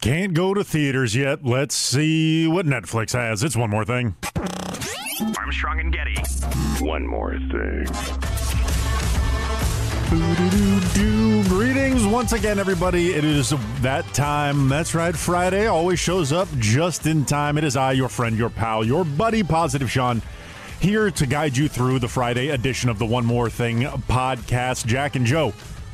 Can't go to theaters yet. Let's see what Netflix has. It's one more thing. Armstrong and Getty. One more thing. Greetings once again, everybody. It is that time. That's right. Friday always shows up just in time. It is I, your friend, your pal, your buddy, Positive Sean, here to guide you through the Friday edition of the One More Thing podcast. Jack and Joe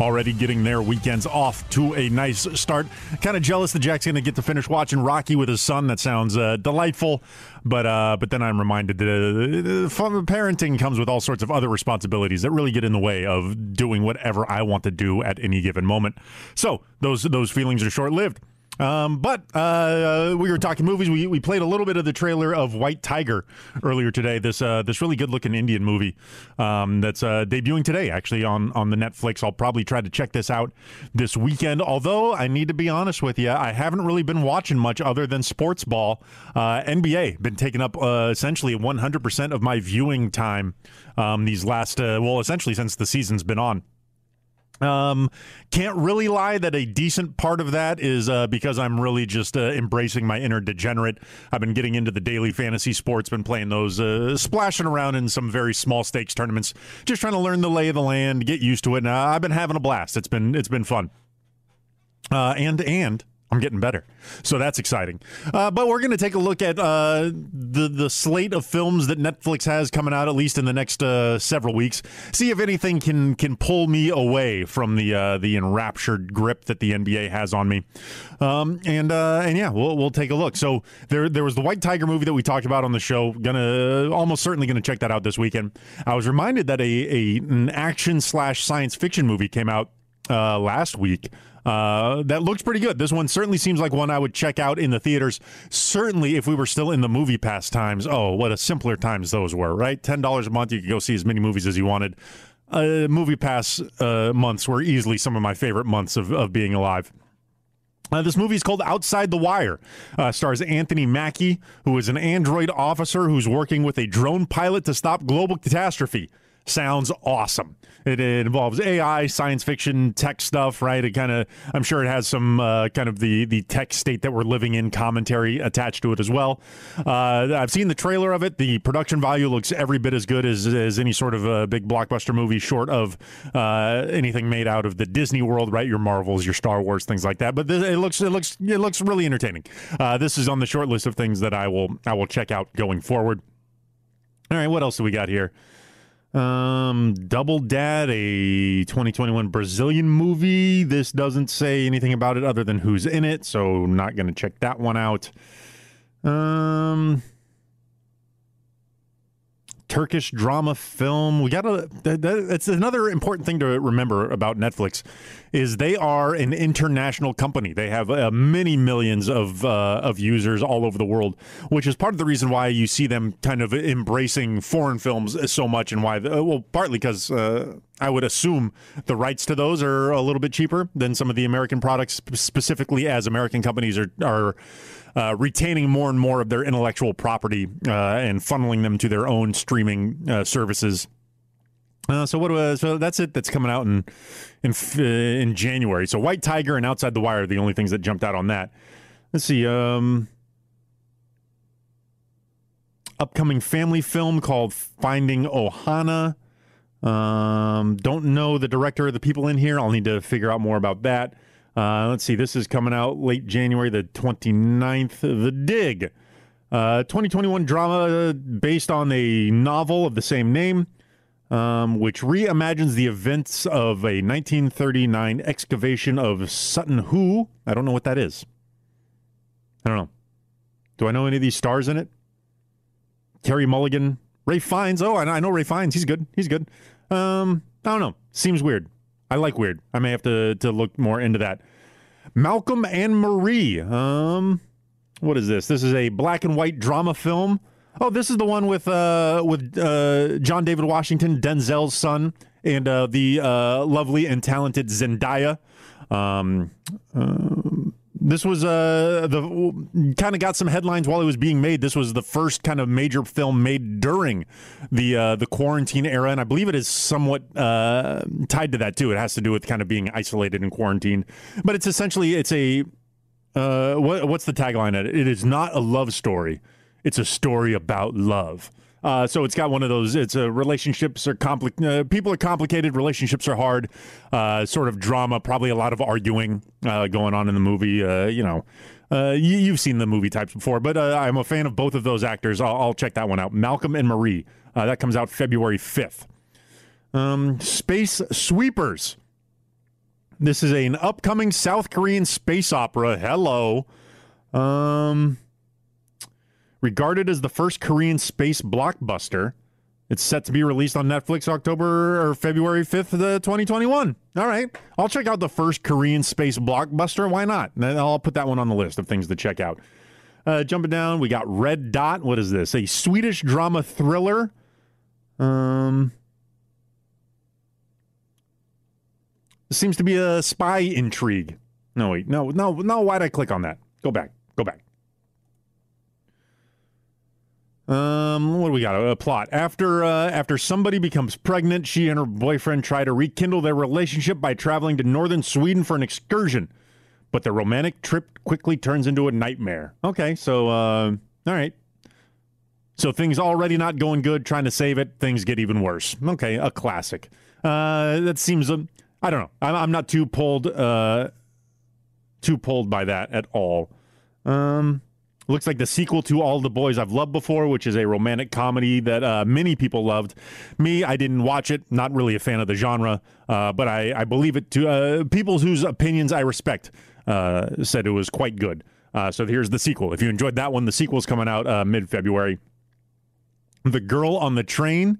already getting their weekends off to a nice start. Kind of jealous that Jack's going to get to finish watching Rocky with his son. That sounds uh, delightful. But uh, but then I'm reminded that uh, parenting comes with all sorts of other responsibilities that really get in the way of doing whatever I want to do at any given moment. So those those feelings are short lived. Um, but uh, we were talking movies. We, we played a little bit of the trailer of White Tiger earlier today. This uh, this really good looking Indian movie um, that's uh, debuting today, actually on on the Netflix. I'll probably try to check this out this weekend. Although I need to be honest with you, I haven't really been watching much other than sports ball. Uh, NBA been taking up uh, essentially 100 percent of my viewing time um, these last uh, well, essentially since the season's been on. Um, can't really lie that a decent part of that is uh, because I'm really just uh, embracing my inner degenerate. I've been getting into the daily fantasy sports, been playing those, uh, splashing around in some very small stakes tournaments, just trying to learn the lay of the land, get used to it. And I've been having a blast. It's been it's been fun. Uh, and and I'm getting better, so that's exciting. Uh, but we're going to take a look at uh, the the slate of films that Netflix has coming out at least in the next uh, several weeks. See if anything can can pull me away from the uh, the enraptured grip that the NBA has on me. Um, and uh, and yeah, we'll we'll take a look. So there there was the White Tiger movie that we talked about on the show. Gonna almost certainly going to check that out this weekend. I was reminded that a, a an action slash science fiction movie came out uh, last week. Uh, that looks pretty good. This one certainly seems like one I would check out in the theaters. Certainly, if we were still in the movie pass times, oh, what a simpler times those were, right? Ten dollars a month, you could go see as many movies as you wanted. Uh, movie pass uh, months were easily some of my favorite months of, of being alive. Uh, this movie is called Outside the Wire. Uh, stars Anthony Mackie, who is an android officer who's working with a drone pilot to stop global catastrophe sounds awesome. It, it, involves AI, science fiction, tech stuff, right? It kind of, I'm sure it has some uh, kind of the the tech state that we're living in commentary attached to it as well. Uh, I've seen the trailer of it. The production value looks every bit as good as, as any sort of a big blockbuster movie, short of uh, anything made out of the Disney world, right? Your Marvels, your Star Wars, things like that. But this, it looks it looks it looks really entertaining. Uh, this is on the short list of things that I will I will check out going forward. All right, what else do we got here? Um, Double Dad, a 2021 Brazilian movie. This doesn't say anything about it other than who's in it, so not going to check that one out. Um, Turkish drama film. We got to. That, that, that's another important thing to remember about Netflix is they are an international company. They have uh, many millions of uh, of users all over the world, which is part of the reason why you see them kind of embracing foreign films so much, and why. Uh, well, partly because uh, I would assume the rights to those are a little bit cheaper than some of the American products, specifically as American companies are are uh, retaining more and more of their intellectual property uh, and funneling them to their own streaming uh, services. Uh, so what? Uh, so that's it. That's coming out in in in January. So White Tiger and Outside the Wire are the only things that jumped out on that. Let's see. Um, upcoming family film called Finding Ohana. Um, don't know the director or the people in here. I'll need to figure out more about that. Uh, let's see, this is coming out late January, the 29th. The Dig, uh, 2021 drama based on a novel of the same name, um, which reimagines the events of a 1939 excavation of Sutton Hoo. I don't know what that is. I don't know. Do I know any of these stars in it? Carey Mulligan, Ralph Fiennes. Oh, I know Ralph Fiennes. He's good. He's good. Um, I don't know. Seems weird. I like weird. I may have to to look more into that. Malcolm and Marie. Um, what is this? This is a black and white drama film. Oh, this is the one with uh with uh John David Washington, Denzel's son, and uh, the uh, lovely and talented Zendaya. Um, uh, this was uh, the kind of got some headlines while it was being made. This was the first kind of major film made during the uh, the quarantine era, and I believe it is somewhat uh, tied to that too. It has to do with kind of being isolated in quarantine, but it's essentially it's a uh, what, what's the tagline at it? It is not a love story; it's a story about love. Uh, so it's got one of those. It's a relationships are compli- uh, People are complicated. Relationships are hard. Uh, sort of drama. Probably a lot of arguing uh, going on in the movie. Uh, you know, uh, you, have seen the movie types before, but I'm a fan of both of those actors. I'll, I'll check that one out. Malcolm and Marie. that comes out February 5th. Um, Space Sweepers. This is an upcoming South Korean space opera. Hello. Um, regarded as the first Korean space blockbuster. It's set to be released on Netflix October or February 5th, 2021. All right. I'll check out the first Korean space blockbuster. Why not? I'll put that one on the list of things to check out. Uh, jumping down, we got Red Dot. What is this? A Swedish drama thriller. Um, seems to be a spy intrigue. No, wait. No, no, no. Why'd I click on that? Go back. Go back. Um, what do we got? A, plot. After uh, after somebody becomes pregnant, she and her boyfriend try to rekindle their relationship by traveling to northern Sweden for an excursion. But the romantic trip quickly turns into a nightmare. Okay, so uh, all right. So things already not going good, trying to save it, things get even worse. Okay, a classic. Uh, that seems um, I don't know. I'm, I'm not too pulled uh, too pulled by that at all. Um, Looks like the sequel to All the Boys I've Loved Before, which is a romantic comedy that uh, many people loved. Me, I didn't watch it. Not really a fan of the genre, uh, but I, I, believe it to uh, people whose opinions I respect uh, said it was quite good. Uh, so here's the sequel. If you enjoyed that one, the sequel's coming out uh, mid February. The Girl on the Train,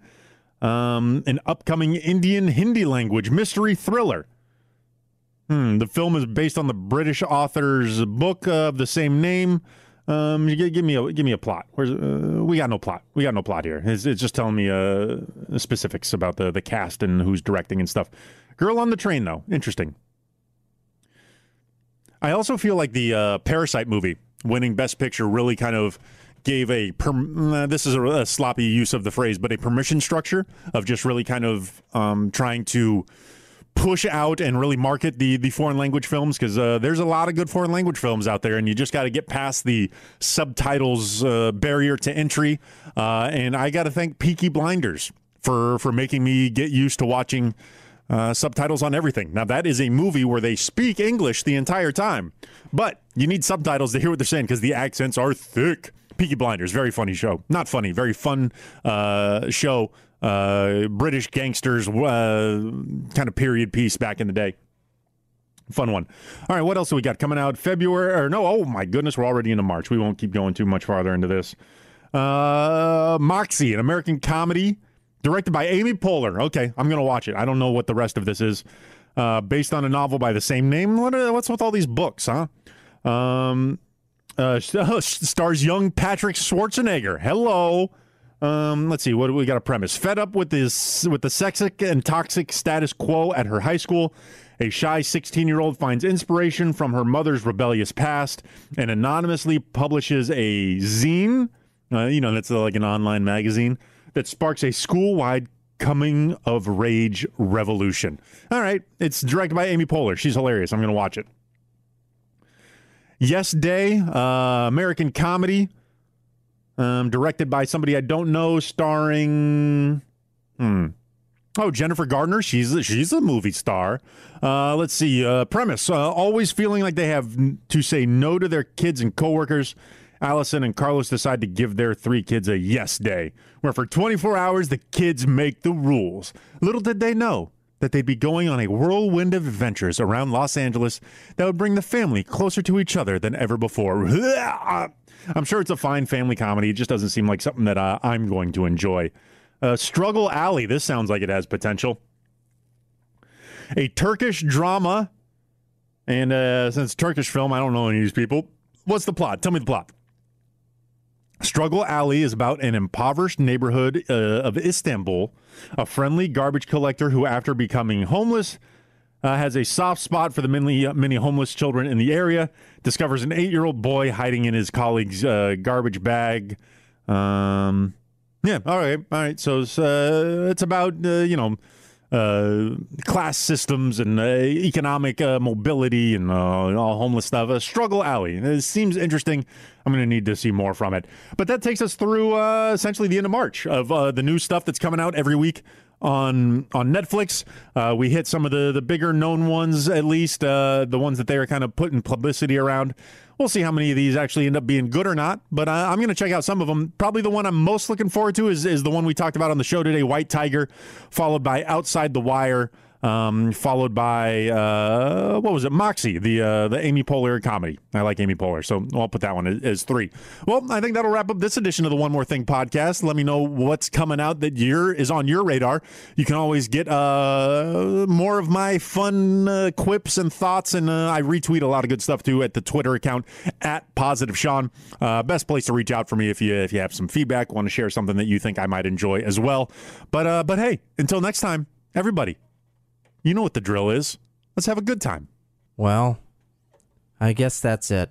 um, an upcoming Indian Hindi language mystery thriller. Hmm, the film is based on the British author's book of the same name. Um, give, give, me a give me a plot. Where's uh, we got no plot. We got no plot here. It's, it's just telling me uh, specifics about the the cast and who's directing and stuff. Girl on the train though, interesting. I also feel like the uh, Parasite movie winning Best Picture really kind of gave a uh, this is a, a, sloppy use of the phrase, but a permission structure of just really kind of um, trying to push out and really market the the foreign language films because uh, there's a lot of good foreign language films out there, and you just got to get past the subtitles uh, barrier to entry. Uh, and I got to thank Peaky Blinders for for making me get used to watching Uh, subtitles on everything. Now, that is a movie where they speak English the entire time, but you need subtitles to hear what they're saying because the accents are thick. Peaky Blinders, very funny show. Not funny, very fun uh, show. Uh, British gangsters, uh, kind of period piece back in the day. Fun one. All right, what else do we got coming out February? Or no, oh my goodness, we're already into March. We won't keep going too much farther into this. Uh, Moxie, an American comedy directed by Amy Poehler. Okay, I'm to watch it. I don't know what the rest of this is. Uh, based on a novel by the same name. What are, what's with all these books, huh? Um, uh, stars young Patrick Schwarzenegger. Hello. Um, let's see. What we got? A premise. Fed up with this with the sexic and toxic status quo at her high school, a shy 16 year old finds inspiration from her mother's rebellious past and anonymously publishes a zine. Uh, you know, that's like an online magazine that sparks a school wide coming of rage revolution. All right. It's directed by Amy Poehler. She's hilarious. I'm going to watch it. Yes Day, uh, American comedy, um, directed by somebody I don't know, starring. Hmm. Oh, Jennifer Gardner. She's she's a movie star. Uh, let's see. Uh, premise: uh, Always feeling like they have to say no to their kids and coworkers. Allison and Carlos decide to give their three kids a yes day, where for 24 hours the kids make the rules. Little did they know that they'd be going on a whirlwind of adventures around Los Angeles that would bring the family closer to each other than ever before. I'm sure it's a fine family comedy. It just doesn't seem like something that uh, I'm going to enjoy. Uh, Struggle Alley. This sounds like it has potential. A Turkish drama. And uh, since Turkish film, I don't know any of these people. What's the plot? Tell me the plot. Struggle Alley is about an impoverished neighborhood uh, of Istanbul. A friendly garbage collector who, after becoming homeless, uh, has a soft spot for the many, many homeless children in the area. Discovers an eight year old boy hiding in his colleague's uh, garbage bag. Um, yeah, all right, all right. So it's, uh, it's about, uh, you know, uh, class systems and uh, economic uh, mobility and uh, all homeless stuff. A struggle alley. It seems interesting. I'm going to need to see more from it. But that takes us through essentially the end of March of the new stuff that's coming out every week on on Netflix. Uh, we hit some of the the bigger known ones, at least uh, the ones that they are kind of putting publicity around. We'll see how many of these actually end up being good or not. But uh, I'm going to check out some of them. Probably the one I'm most looking forward to is is the one we talked about on the show today, White Tiger, followed by Outside the Wire um, followed by uh, what was it, Moxie, the uh, the Amy Poehler comedy. I like Amy Poehler, so I'll put that one as, three. Well, I think that'll wrap up this edition of the One More Thing podcast. Let me know what's coming out that year is on your radar. You can always get uh, more of my fun uh, quips and thoughts, and uh, I retweet a lot of good stuff too at the Twitter account at Positive Sean. Uh, best place to reach out for me if you if you have some feedback, want to share something that you think I might enjoy as well. But but hey, until next time, everybody. You know what the drill is. Let's have a good time. Well, I guess that's it.